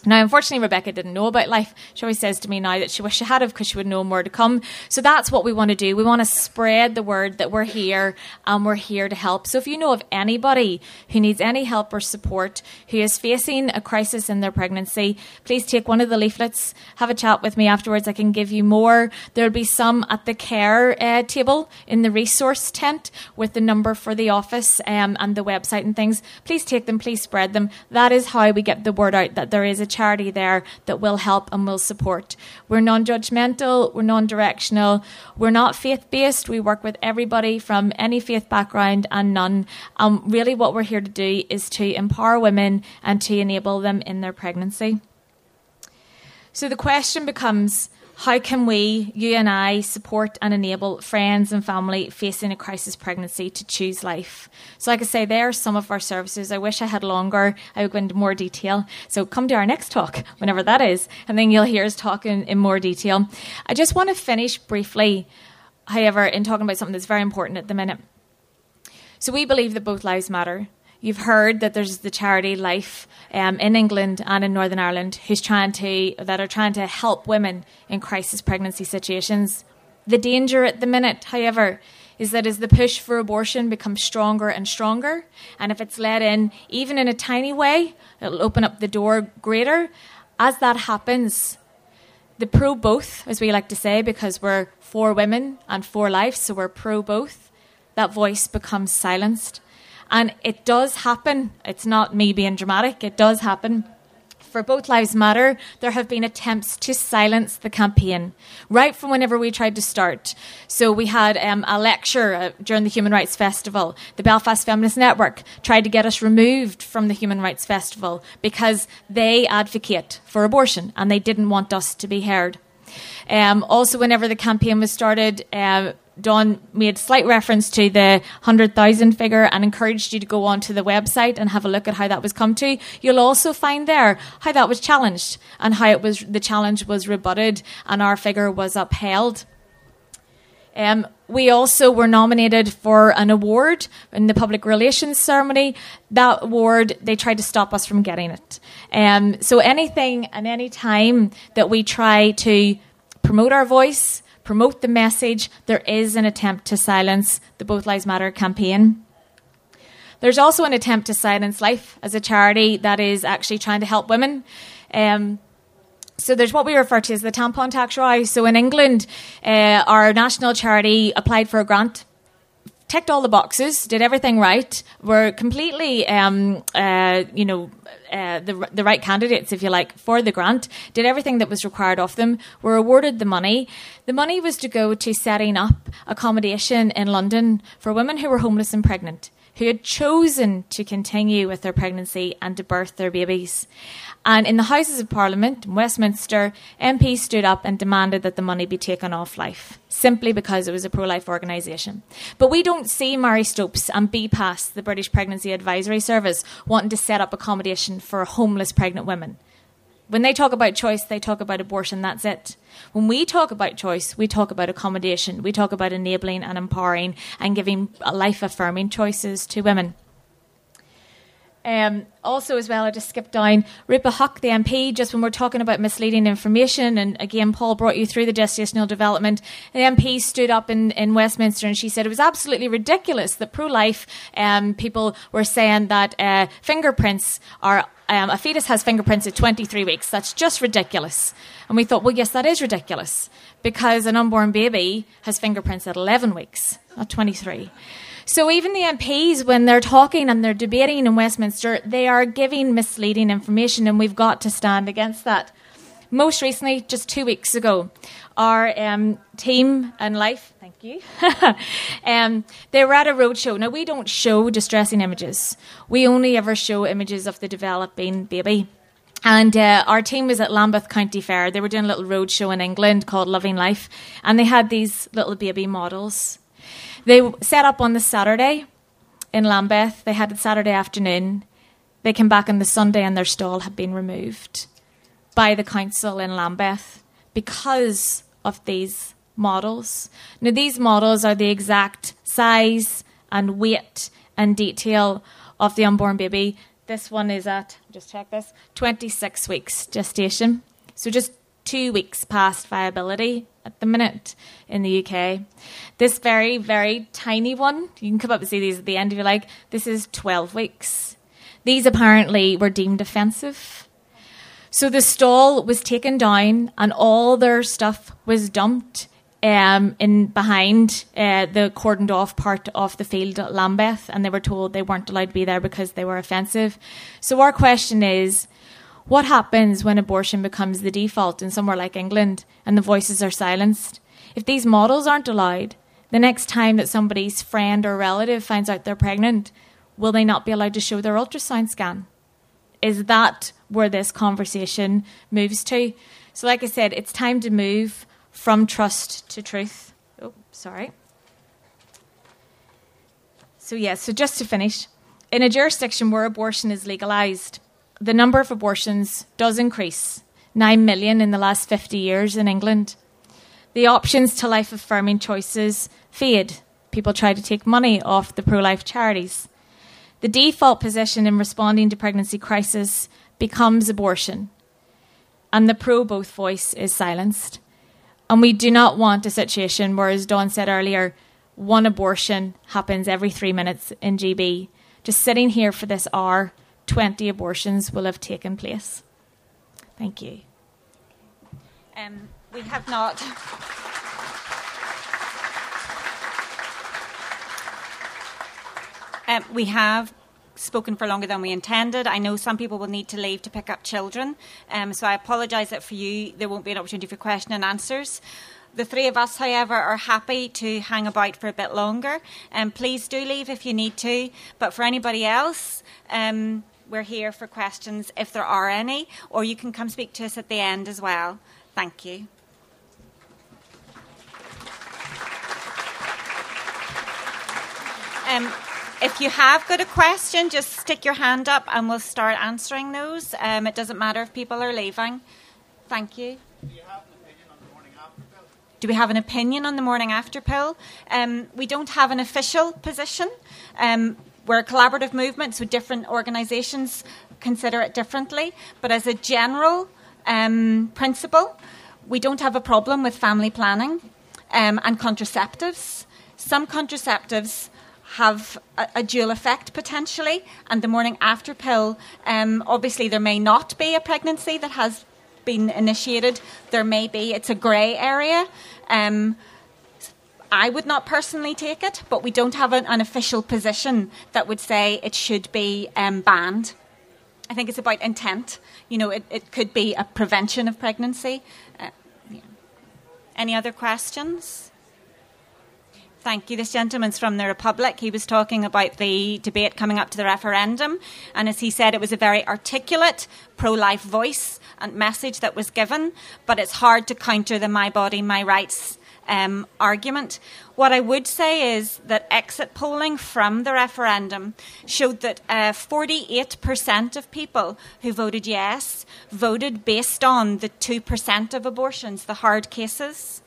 Now, unfortunately, Rebecca didn't know about life. She always says to me now that she wished she had have because she would know more to come. So that's what we want to do. We want to spread the word that we're here and we're here to help. So if you know of anybody who needs any help or support, who is facing a crisis in their pregnancy, please take one of the leaflets, have a chat with me afterwards. I can give you more. There'll be some at the care uh, table in the resource tent with the number for the office um, and the website and things. Please take them, please spread them. That is how we get the word out that there is a charity there that will help and will support. We're non judgmental, we're non directional, we're not faith based. We work with everybody from any faith background and none. Um, really, what we're here to do is to empower women and to enable them in their pregnancy. So the question becomes how can we, you and I, support and enable friends and family facing a crisis pregnancy to choose life? So, like I say, there are some of our services. I wish I had longer. I would go into more detail. So, come to our next talk, whenever that is, and then you'll hear us talk in, in more detail. I just want to finish briefly, however, in talking about something that's very important at the minute. So, we believe that both lives matter. You've heard that there's the charity Life um, in England and in Northern Ireland who's trying to that are trying to help women in crisis pregnancy situations. The danger at the minute, however, is that as the push for abortion becomes stronger and stronger, and if it's let in even in a tiny way, it'll open up the door greater. As that happens, the pro both, as we like to say, because we're for women and for life, so we're pro both, that voice becomes silenced. And it does happen. It's not me being dramatic, it does happen. For Both Lives Matter, there have been attempts to silence the campaign right from whenever we tried to start. So we had um, a lecture uh, during the Human Rights Festival. The Belfast Feminist Network tried to get us removed from the Human Rights Festival because they advocate for abortion and they didn't want us to be heard. Um, also, whenever the campaign was started, uh, Dawn made slight reference to the 100,000 figure and encouraged you to go onto the website and have a look at how that was come to. You'll also find there how that was challenged and how it was the challenge was rebutted and our figure was upheld. Um, we also were nominated for an award in the public relations ceremony. That award, they tried to stop us from getting it. Um, so anything and any time that we try to promote our voice, promote the message, there is an attempt to silence the Both Lives Matter campaign. There's also an attempt to silence Life as a charity that is actually trying to help women. Um, so there's what we refer to as the tampon tax rise. So in England, uh, our national charity applied for a grant ticked all the boxes, did everything right, were completely, um, uh, you know, uh, the the right candidates, if you like, for the grant. Did everything that was required of them. Were awarded the money. The money was to go to setting up accommodation in London for women who were homeless and pregnant who had chosen to continue with their pregnancy and to birth their babies. And in the Houses of Parliament in Westminster, MPs stood up and demanded that the money be taken off life, simply because it was a pro life organisation. But we don't see Marie Stopes and BPAS, the British Pregnancy Advisory Service, wanting to set up accommodation for homeless pregnant women. When they talk about choice, they talk about abortion, that's it. When we talk about choice, we talk about accommodation, we talk about enabling and empowering and giving life affirming choices to women. Um, also, as well, I just skipped down Rupa Huq, the MP, just when we're talking about misleading information. And again, Paul brought you through the gestational development. The MP stood up in, in Westminster and she said it was absolutely ridiculous that pro life um, people were saying that uh, fingerprints are. Um, a fetus has fingerprints at 23 weeks. That's just ridiculous. And we thought, well, yes, that is ridiculous because an unborn baby has fingerprints at 11 weeks, not 23. So even the MPs, when they're talking and they're debating in Westminster, they are giving misleading information, and we've got to stand against that. Most recently, just two weeks ago, our um, team and life, thank you, um, they were at a roadshow. Now, we don't show distressing images, we only ever show images of the developing baby. And uh, our team was at Lambeth County Fair. They were doing a little roadshow in England called Loving Life, and they had these little baby models they set up on the Saturday in Lambeth. They had it Saturday afternoon. They came back on the Sunday and their stall had been removed by the council in Lambeth because of these models. Now, these models are the exact size and weight and detail of the unborn baby. This one is at, just check this, 26 weeks gestation. So just two weeks past viability at the minute in the UK. This very, very tiny one, you can come up and see these at the end if you like, this is 12 weeks. These apparently were deemed offensive. So the stall was taken down and all their stuff was dumped um, in behind uh, the cordoned off part of the field at Lambeth, and they were told they weren't allowed to be there because they were offensive. So our question is what happens when abortion becomes the default in somewhere like England and the voices are silenced? If these models aren't allowed, the next time that somebody's friend or relative finds out they're pregnant, will they not be allowed to show their ultrasound scan? Is that where this conversation moves to? So, like I said, it's time to move from trust to truth. Oh, sorry. So, yes, yeah, so just to finish, in a jurisdiction where abortion is legalised, the number of abortions does increase 9 million in the last 50 years in England. The options to life affirming choices fade. People try to take money off the pro life charities. The default position in responding to pregnancy crisis becomes abortion, and the pro both voice is silenced. And we do not want a situation where, as Dawn said earlier, one abortion happens every three minutes in GB. Just sitting here for this hour 20 abortions will have taken place. Thank you. Um, we have not. Um, we have spoken for longer than we intended. I know some people will need to leave to pick up children, um, so I apologise that for you there won't be an opportunity for question and answers. The three of us, however, are happy to hang about for a bit longer. And um, please do leave if you need to. But for anybody else, um, we're here for questions if there are any, or you can come speak to us at the end as well. Thank you. Um, if you have got a question, just stick your hand up and we'll start answering those. Um, it doesn't matter if people are leaving. Thank you. Do we have an opinion on the morning after pill? Um, we don't have an official position. We're a collaborative movement, so different organisations consider it differently. But as a general um, principle, we don't have a problem with family planning um, and contraceptives. Some contraceptives have a, a, dual effect potentially, and the morning after pill, um, obviously, there may not be a pregnancy that has been initiated. There may be, it's a grey area. Um, I would not personally take it, but we don't have an, an official position that would say it should be um, banned. I think it's about intent. You know, it, it could be a prevention of pregnancy. Uh, yeah. Any other questions? Thank you. This gentleman's from the Republic. He was talking about the debate coming up to the referendum, and as he said, it was a very articulate pro life voice and message that was given, but it's hard to counter the my body, my rights um, argument. What I would say is that exit polling from the referendum showed that uh, 48% of people who voted yes voted based on the 2% of abortions, the hard cases.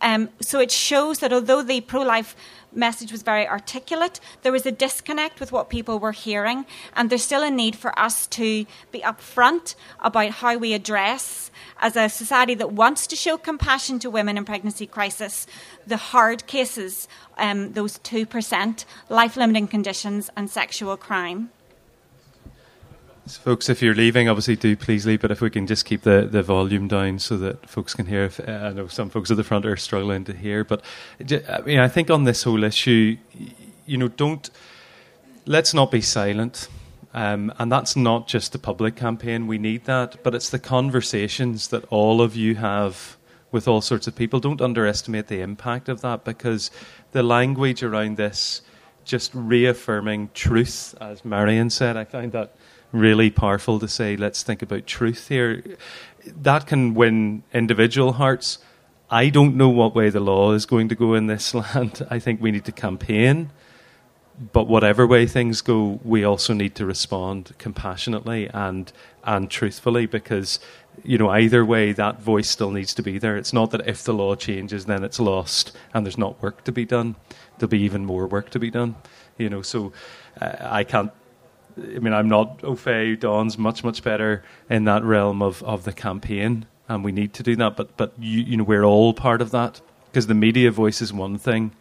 Um, so it shows that although the pro life message was very articulate, there was a disconnect with what people were hearing, and there's still a need for us to be upfront about how we address, as a society that wants to show compassion to women in pregnancy crisis, the hard cases, um, those 2%, life limiting conditions, and sexual crime. So folks, if you're leaving, obviously do please leave. But if we can just keep the, the volume down so that folks can hear. If, uh, I know some folks at the front are struggling to hear, but I mean, I think on this whole issue, you know, don't let's not be silent. Um, and that's not just the public campaign. We need that, but it's the conversations that all of you have with all sorts of people. Don't underestimate the impact of that because the language around this, just reaffirming truth, as Marion said, I find that really powerful to say, let's think about truth here. That can win individual hearts. I don't know what way the law is going to go in this land. I think we need to campaign. But whatever way things go, we also need to respond compassionately and and truthfully because you know either way that voice still needs to be there. It's not that if the law changes then it's lost and there's not work to be done. There'll be even more work to be done. You know, so uh, I can't I mean, I'm not au fait. Dawn's much, much better in that realm of, of the campaign, and we need to do that. But but you, you know, we're all part of that because the media voice is one thing,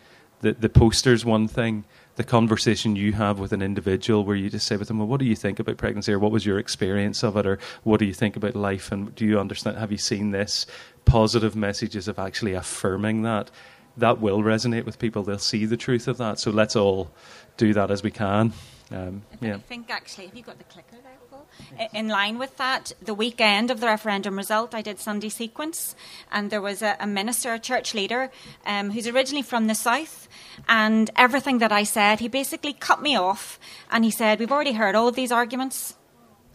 the the posters one thing, the conversation you have with an individual where you just say with them, well, what do you think about pregnancy, or what was your experience of it, or what do you think about life, and do you understand? Have you seen this? Positive messages of actually affirming that. That will resonate with people. They'll see the truth of that. So let's all do that as we can. Um, yeah. I think actually, have you got the clicker there, Paul? In line with that, the weekend of the referendum result, I did Sunday sequence, and there was a, a minister, a church leader, um, who's originally from the south, and everything that I said, he basically cut me off, and he said, "We've already heard all of these arguments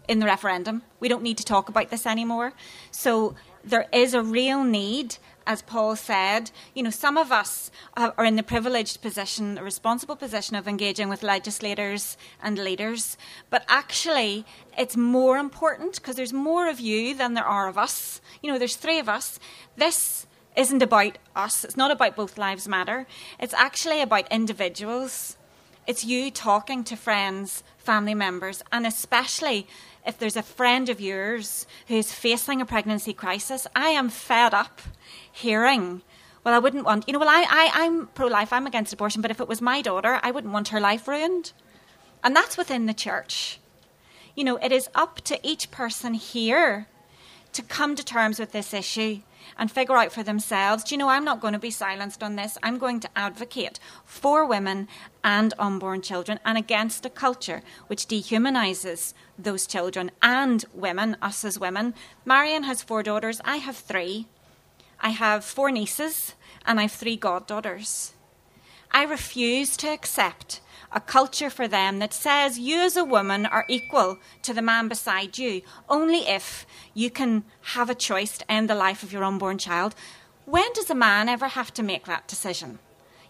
in the referendum. We don't need to talk about this anymore." So there is a real need as Paul said, you know, some of us are in the privileged position, responsible position of engaging with legislators and leaders. But actually, it's more important because there's more of you than there are of us. You know, there's three of us. This isn't about us, it's not about both lives matter. It's actually about individuals. It's you talking to friends, family members, and especially if there's a friend of yours who's facing a pregnancy crisis, I am fed up hearing, well, I wouldn't want, you know, well, I, I, I'm pro life, I'm against abortion, but if it was my daughter, I wouldn't want her life ruined. And that's within the church. You know, it is up to each person here to come to terms with this issue and figure out for themselves, do you know, I'm not going to be silenced on this. I'm going to advocate for women and unborn children and against a culture which dehumanises those children and women, us as women. Marion has four daughters, I have three. I have four nieces and I have three goddaughters. I refuse to accept a culture for them that says you as a woman are equal to the man beside you only if you can have a choice to end the life of your unborn child. When does a man ever have to make that decision?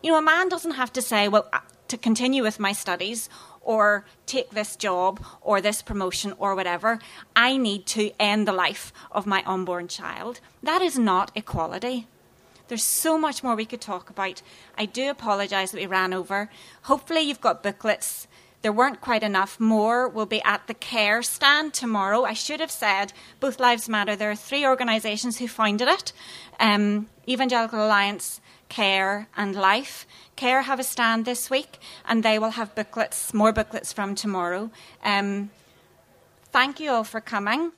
You know, a man doesn't have to say, well, uh, to continue with my studies or take this job or this promotion or whatever. I need to end the life of my unborn child. That is not equality. There's so much more we could talk about. I do apologise that we ran over. Hopefully, you've got booklets. There weren't quite enough. More will be at the CARE stand tomorrow. I should have said Both Lives Matter. There are three organisations who founded it um, Evangelical Alliance, CARE, and Life. CARE have a stand this week, and they will have booklets, more booklets from tomorrow. Um, thank you all for coming.